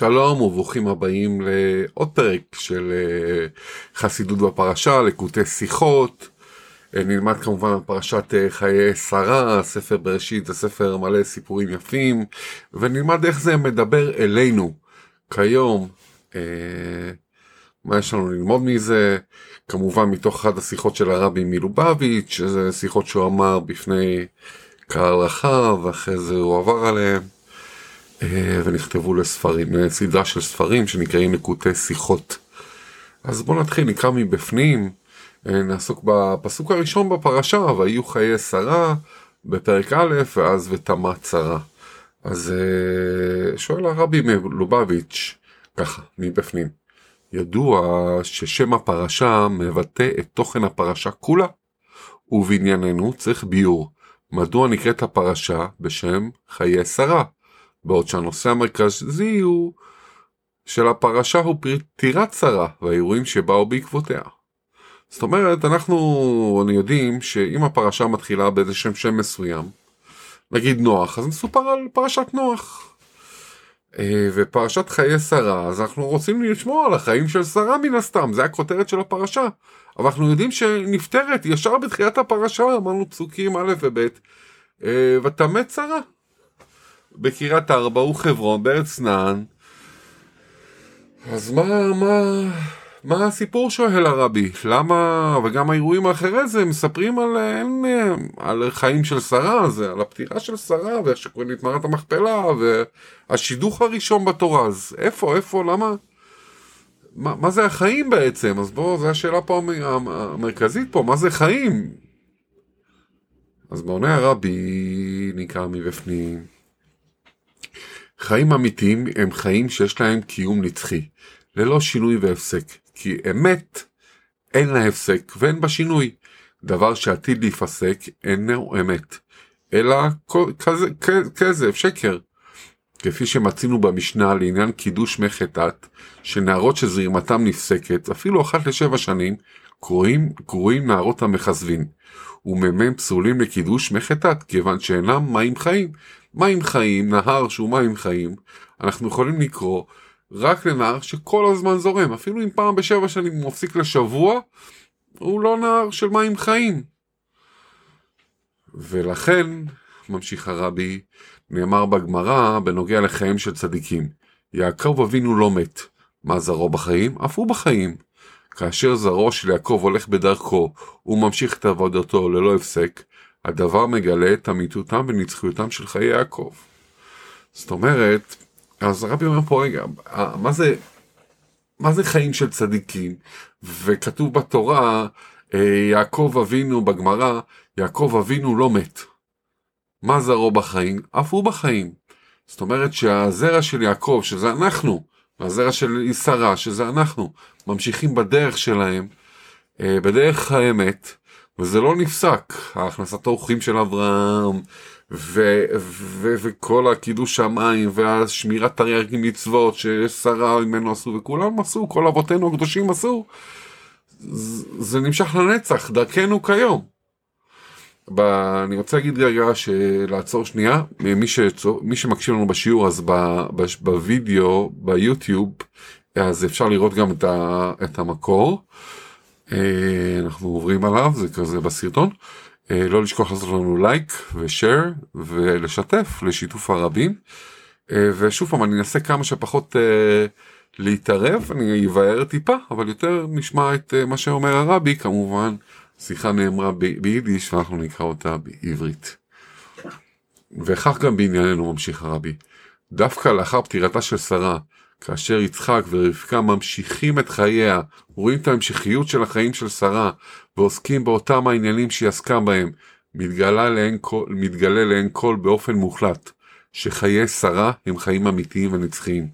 שלום וברוכים הבאים לעוד פרק של אה, חסידות בפרשה, לקוטי שיחות. אה, נלמד כמובן על פרשת אה, חיי שרה, ספר בראשית זה ספר מלא סיפורים יפים, ונלמד איך זה מדבר אלינו כיום. מה יש לנו ללמוד מזה? כמובן מתוך אחת השיחות של הרבי מלובביץ', שזה שיחות שהוא אמר בפני קהל רחב, ואחרי זה הוא עבר עליהם. אה, ונכתבו לספרים, לסדרה של ספרים שנקראים נקוטי שיחות. אז בואו נתחיל, נקרא מבפנים, אה, נעסוק בפסוק הראשון בפרשה, ויהיו חיי שרה בפרק א', ואז ותמת שרה. אז אה, שואל הרבי מלובביץ', ככה, מבפנים, ידוע ששם הפרשה מבטא את תוכן הפרשה כולה, ובענייננו צריך ביור. מדוע נקראת הפרשה בשם חיי שרה? בעוד שהנושא המרכזי הוא של הפרשה הוא פטירת שרה והאירועים שבאו בעקבותיה. זאת אומרת, אנחנו יודעים שאם הפרשה מתחילה באיזה שם שם מסוים, נגיד נוח, אז מסופר על פרשת נוח. אה, ופרשת חיי שרה, אז אנחנו רוצים לשמוע על החיים של שרה מן הסתם, זה הכותרת של הפרשה. אבל אנחנו יודעים שנפטרת ישר בתחילת הפרשה, אמרנו פסוקים א' וב', אה, ותמת שרה. בקריית ארבע וחברון בארץ נען. אז מה, מה, מה הסיפור שואל הרבי? למה, וגם האירועים האחרי זה מספרים על, אין, על חיים של שרה, זה על הפטירה של שרה, ואיך שקוראים את מערת המכפלה, והשידוך הראשון בתורה, אז איפה, איפה, למה? מה, מה זה החיים בעצם? אז בואו, זו השאלה פה המרכזית פה, מה זה חיים? אז בעונה הרבי נקרא מבפנים. חיים אמיתיים הם חיים שיש להם קיום נצחי, ללא שינוי והפסק, כי אמת אין לה הפסק ואין בה שינוי. דבר שעתיד להיפסק אינו אמת, אלא כזב, שקר. כפי שמצינו במשנה לעניין קידוש מי חטאת, שנערות שזרימתם נפסקת, אפילו אחת לשבע שנים, קרויים, קרויים נערות המכזבין, ומ"מ פסולים לקידוש מי חטאת, כיוון שאינם מים חיים, מים חיים, נהר שהוא מים חיים, אנחנו יכולים לקרוא רק לנהר שכל הזמן זורם, אפילו אם פעם בשבע שנים הוא מפסיק לשבוע, הוא לא נהר של מים חיים. ולכן, ממשיך הרבי, נאמר בגמרא בנוגע לחיים של צדיקים, יעקב אבינו לא מת, מה זרעו בחיים? אף הוא בחיים. כאשר זרעו של יעקב הולך בדרכו, הוא ממשיך את עבודתו ללא הפסק, הדבר מגלה את אמיתותם ונצחיותם של חיי יעקב. זאת אומרת, אז הרבי אומר פה רגע, מה זה, מה זה חיים של צדיקים? וכתוב בתורה, אה, יעקב אבינו בגמרא, יעקב אבינו לא מת. מה זרעו בחיים? אף הוא בחיים. זאת אומרת שהזרע של יעקב, שזה אנחנו, והזרע של שרה, שזה אנחנו, ממשיכים בדרך שלהם, אה, בדרך האמת, וזה לא נפסק, הכנסת האורחים של אברהם, ו- ו- וכל הקידוש המים, והשמירת תרי"ג מצוות ששרה ממנו עשו, וכולם עשו, כל אבותינו הקדושים עשו, זה נמשך לנצח, דרכנו כיום. ב... אני רוצה להגיד רגע שלעצור שנייה, מי, שצור... מי שמקשיב לנו בשיעור אז ב... ב... בווידאו ביוטיוב אז אפשר לראות גם את, ה... את המקור. אה, אנחנו עוברים עליו, זה כזה בסרטון. אה, לא לשכוח לעשות לנו לייק ושאר ולשתף לשיתוף הרבים. אה, ושוב פעם, אני אנסה כמה שפחות להתערב, אני אבאר טיפה, אבל יותר נשמע את מה שאומר הרבי, כמובן, שיחה נאמרה ביידיש ואנחנו נקרא אותה בעברית. וכך גם בענייננו ממשיך הרבי. דווקא לאחר פטירתה של שרה, כאשר יצחק ורבקה ממשיכים את חייה, רואים את ההמשכיות של החיים של שרה, ועוסקים באותם העניינים שהיא עסקה בהם, מתגלה לעין כל, מתגלה לעין כל באופן מוחלט, שחיי שרה הם חיים אמיתיים ונצחיים.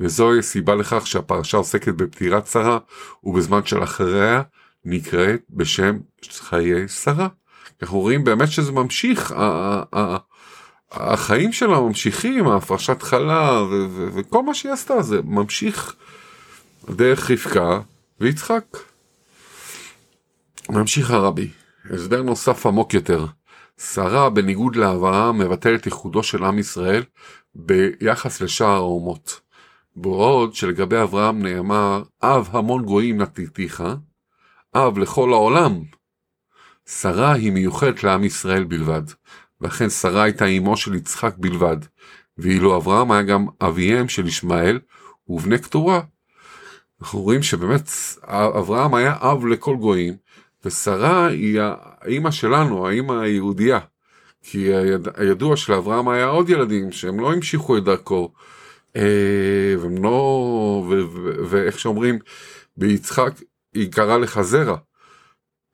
וזוהי הסיבה לכך שהפרשה עוסקת בפטירת שרה, ובזמן של אחריה נקראת בשם חיי שרה. אנחנו רואים באמת שזה ממשיך, החיים שלה ממשיכים, ההפרשת חלה וכל מה שהיא עשתה זה ממשיך דרך רבקה ויצחק. ממשיך הרבי, הסבר נוסף עמוק יותר. שרה בניגוד לאברהם מבטל את ייחודו של עם ישראל ביחס לשאר האומות. בעוד שלגבי אברהם נאמר, אב המון גויים נתתיך, אב לכל העולם. שרה היא מיוחדת לעם ישראל בלבד, ואכן שרה הייתה אמו של יצחק בלבד, ואילו אברהם היה גם אביהם של ישמעאל ובני קטורה. אנחנו רואים שבאמת אברהם היה אב לכל גויים, ושרה היא האימא שלנו, האימא היהודייה. כי הידוע שלאברהם היה עוד ילדים שהם לא המשיכו את דרכו, אה, והם לא, ואיך שאומרים, ביצחק היא קראה לך זרע.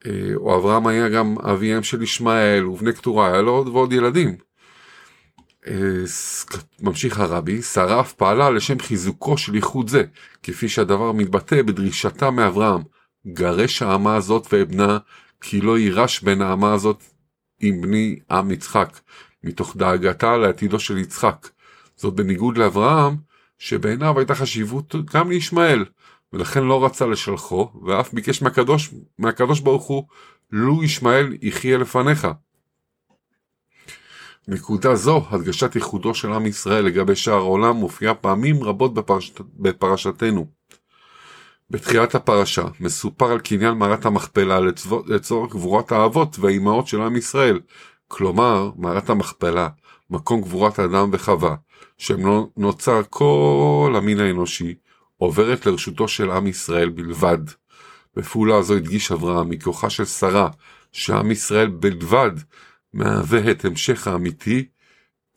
אה, או אברהם היה גם אביהם של ישמעאל ובני קטורה, היה לו עוד ועוד ילדים. אה, ממשיך הרבי, שרה אף פעלה לשם חיזוקו של ייחוד זה, כפי שהדבר מתבטא בדרישתה מאברהם, גרש האמה הזאת ואבנה, כי לא יירש בין האמה הזאת עם בני עם יצחק, מתוך דאגתה לעתידו של יצחק. זאת בניגוד לאברהם, שבעיניו הייתה חשיבות גם לישמעאל, ולכן לא רצה לשלחו, ואף ביקש מהקדוש, מהקדוש ברוך הוא, לו ישמעאל יחיה לפניך. נקודה זו, הדגשת ייחודו של עם ישראל לגבי שער העולם, מופיעה פעמים רבות בפרש... בפרשתנו. בתחילת הפרשה מסופר על קניין מערת המכפלה לצורך גבורת האבות והאימהות של עם ישראל, כלומר מערת המכפלה, מקום גבורת האדם וחווה, שם נוצר כל המין האנושי, עוברת לרשותו של עם ישראל בלבד. בפעולה הזו הדגיש אברהם מכוחה של שרה, שעם ישראל בלבד מהווה את המשך האמיתי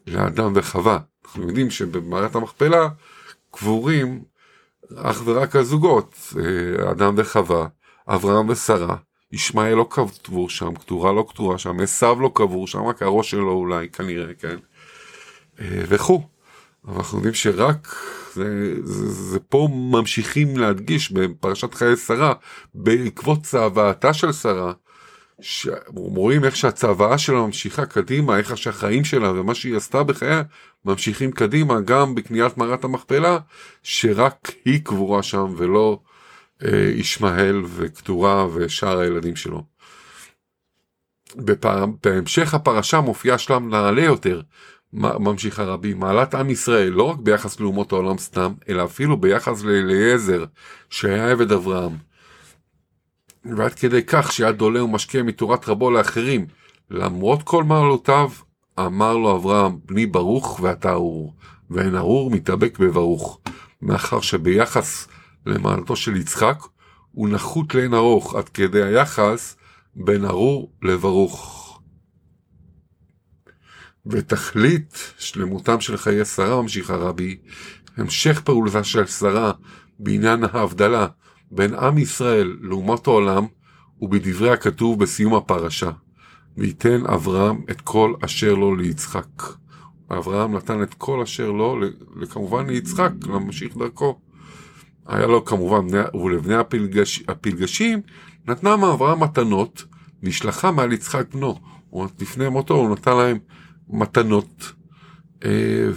לאדם וחווה. אנחנו יודעים שבמערת המכפלה קבורים אך ורק הזוגות, אה, אדם וחווה, אברהם ושרה, ישמעאל לא קבור שם, כתורה לא כתורה שם, עשו לא קבור שם, רק הראש שלו אולי, כנראה, כן, אה, וכו'. אבל אנחנו יודעים שרק, זה, זה, זה פה ממשיכים להדגיש בפרשת חיי שרה, בעקבות צוואתה של שרה, רואים איך שהצוואה שלה ממשיכה קדימה, איך שהחיים שלה ומה שהיא עשתה בחייה ממשיכים קדימה, גם בקניית מערת המכפלה, שרק היא קבורה שם ולא אה, ישמעאל וקטורה ושאר הילדים שלו. בפר... בהמשך הפרשה מופיע שלם נעלה יותר, ממשיך הרבי, מעלת עם ישראל, לא רק ביחס לאומות העולם סתם, אלא אפילו ביחס לאליעזר, שהיה עבד אברהם. ועד כדי כך שהיה דולה ומשקיע מתורת רבו לאחרים. למרות כל מעלותיו, אמר לו אברהם, בני ברוך ואתה ארור, ואין ארור מתאבק בברוך, מאחר שביחס למעלתו של יצחק, הוא נחות לאין ארוך, עד כדי היחס בין ארור לברוך. ותכלית שלמותם של חיי שרה, ממשיך הרבי, המשך פעולתה של שרה בעניין ההבדלה בין עם ישראל לאומות העולם, ובדברי הכתוב בסיום הפרשה, וייתן אברהם את כל אשר לו ליצחק. אברהם נתן את כל אשר לו, כמובן ליצחק, להמשיך דרכו. היה לו כמובן, ולבני הפלגש, הפלגשים, נתנה מאברהם מתנות, נשלחה מעל יצחק בנו. לפני מותו הוא נתן להם מתנות, אה,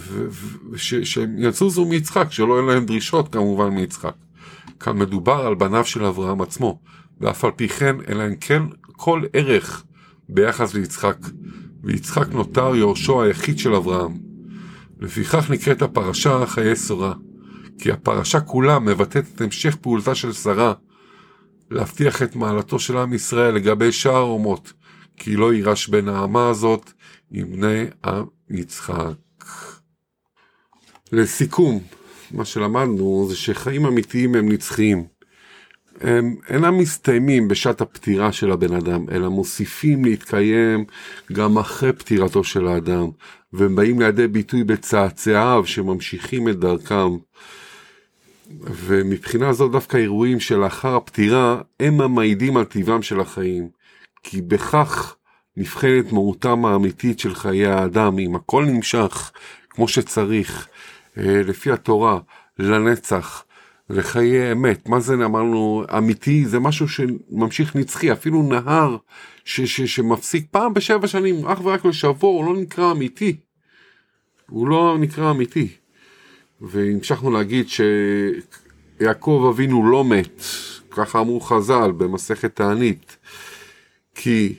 שהם יצוזו מיצחק, שלא יהיו להם דרישות כמובן מיצחק. כאן מדובר על בניו של אברהם עצמו, ואף על פי כן אין להם כן כל ערך ביחס ליצחק, ויצחק נותר יורשו היחיד של אברהם. לפיכך נקראת הפרשה חיי שרה, כי הפרשה כולה מבטאת את המשך פעולתה של שרה, להבטיח את מעלתו של עם ישראל לגבי שאר האומות, כי לא יירש בין האמה הזאת עם בני עם יצחק. לסיכום, מה שלמדנו זה שחיים אמיתיים הם נצחיים. הם אינם מסתיימים בשעת הפטירה של הבן אדם, אלא מוסיפים להתקיים גם אחרי פטירתו של האדם, והם באים לידי ביטוי בצאצאיו שממשיכים את דרכם. ומבחינה זו דווקא אירועים שלאחר הפטירה הם המעידים על טיבם של החיים, כי בכך נבחנת מהותם האמיתית של חיי האדם, אם הכל נמשך כמו שצריך, אה, לפי התורה, לנצח, לחיי אמת. מה זה אמרנו אמיתי? זה משהו שממשיך נצחי, אפילו נהר ש- ש- שמפסיק פעם בשבע שנים, אך ורק לשבוע, הוא לא נקרא אמיתי. הוא לא נקרא אמיתי. והמשכנו להגיד שיעקב אבינו לא מת, ככה אמרו חז"ל במסכת תענית, כי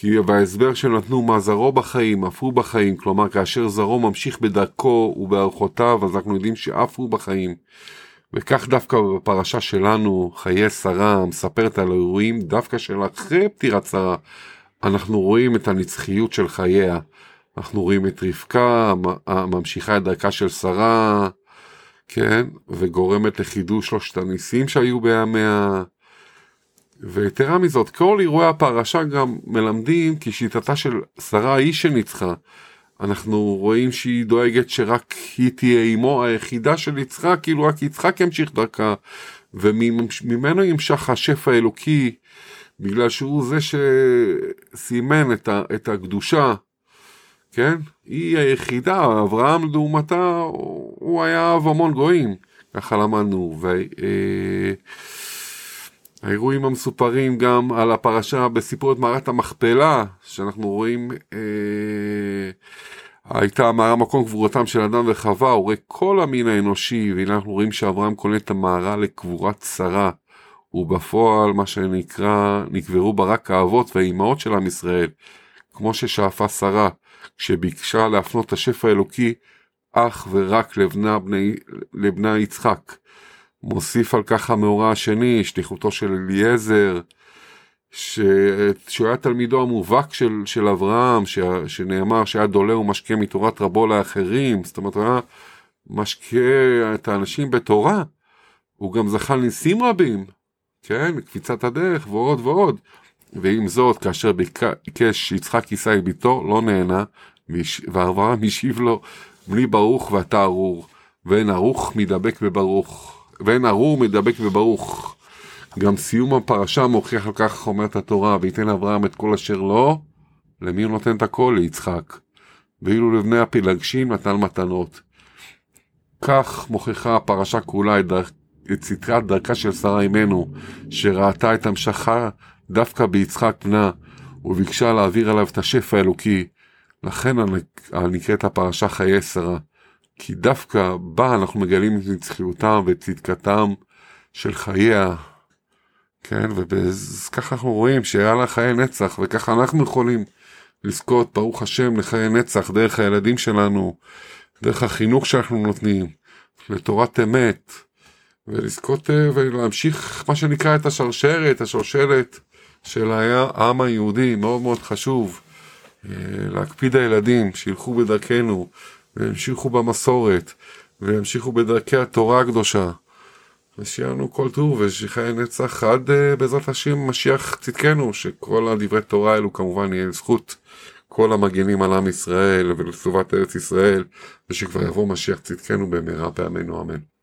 כי בהסבר שנתנו מה זרעו בחיים, אף הוא בחיים, כלומר כאשר זרעו ממשיך בדרכו ובאורחותיו, אז אנחנו יודעים שאף הוא בחיים. וכך דווקא בפרשה שלנו, חיי שרה, מספרת על האירועים דווקא של אחרי פטירת שרה, אנחנו רואים את הנצחיות של חייה. אנחנו רואים את רבקה, ממשיכה את דרכה של שרה, כן, וגורמת לחידוש שלושת הניסים שהיו בימיה. ויתרה מזאת, כל אירועי הפרשה גם מלמדים כי שיטתה של שרה היא שניצחה. אנחנו רואים שהיא דואגת שרק היא תהיה אמו היחידה של יצחק, כאילו רק יצחק ימשיך דרכה, וממנו ימשך השפע האלוקי, בגלל שהוא זה שסימן את, ה, את הקדושה, כן? היא היחידה, אברהם לעומתה, הוא היה אב המון גויים, ככה למדנו. ו... אה, האירועים המסופרים גם על הפרשה בסיפור את מערת המכפלה, שאנחנו רואים, אה, הייתה מערה מקום גבורתם של אדם וחווה, הוא רואה כל המין האנושי, והנה אנחנו רואים שאברהם קונה את המערה לקבורת שרה, ובפועל מה שנקרא, נקברו בה רק האבות והאימהות של עם ישראל, כמו ששאפה שרה, כשביקשה להפנות את השפע האלוקי אך ורק לבנה, בני, לבנה יצחק. מוסיף על כך המאורע השני, שליחותו של אליעזר, ש... שהוא היה תלמידו המובהק של, של אברהם, ש... שנאמר שהיה דולה ומשקה מתורת רבו לאחרים, זאת אומרת הוא היה משקה את האנשים בתורה, הוא גם זכה לניסים רבים, כן, קפיצת הדרך ועוד ועוד. ועם זאת, כאשר ביקש יצחק יישא ביתו, לא נהנה, ואברהם השיב לו, בלי ברוך ואתה ארור, ואין ערוך מדבק בברוך. ואין ארור מדבק וברוך. גם סיום הפרשה מוכיח על כך אומרת התורה, וייתן אברהם את כל אשר לו, למי הוא נותן את הכל? ליצחק. ואילו לבני הפילגשים נתן מתנות. כך מוכיחה הפרשה כולה את, דר... את סתרת דרכה של שרה אמנו, שראתה את המשכה דווקא ביצחק בנה, וביקשה להעביר עליו את השפע האלוקי. לכן נקראת הפרשה חיי שרה. כי דווקא בה אנחנו מגלים את נצחיותם ואת צדקתם של חייה, כן, וככה אנחנו רואים שהיה לה חיי נצח, וככה אנחנו יכולים לזכות, ברוך השם, לחיי נצח דרך הילדים שלנו, דרך החינוך שאנחנו נותנים, לתורת אמת, ולזכות אה, ולהמשיך מה שנקרא את השרשרת, השושלת של העם היהודי, מאוד מאוד חשוב. אה, להקפיד הילדים, שילכו בדרכנו, וימשיכו במסורת, וימשיכו בדרכי התורה הקדושה. ושיהיה לנו כל טוב ושחיי נצח עד uh, בעזרת השם משיח צדקנו, שכל הדברי תורה האלו כמובן יהיה לזכות כל המגינים על עם ישראל ולטובת ארץ ישראל, ושכבר יבוא משיח צדקנו במהרה בימינו אמן.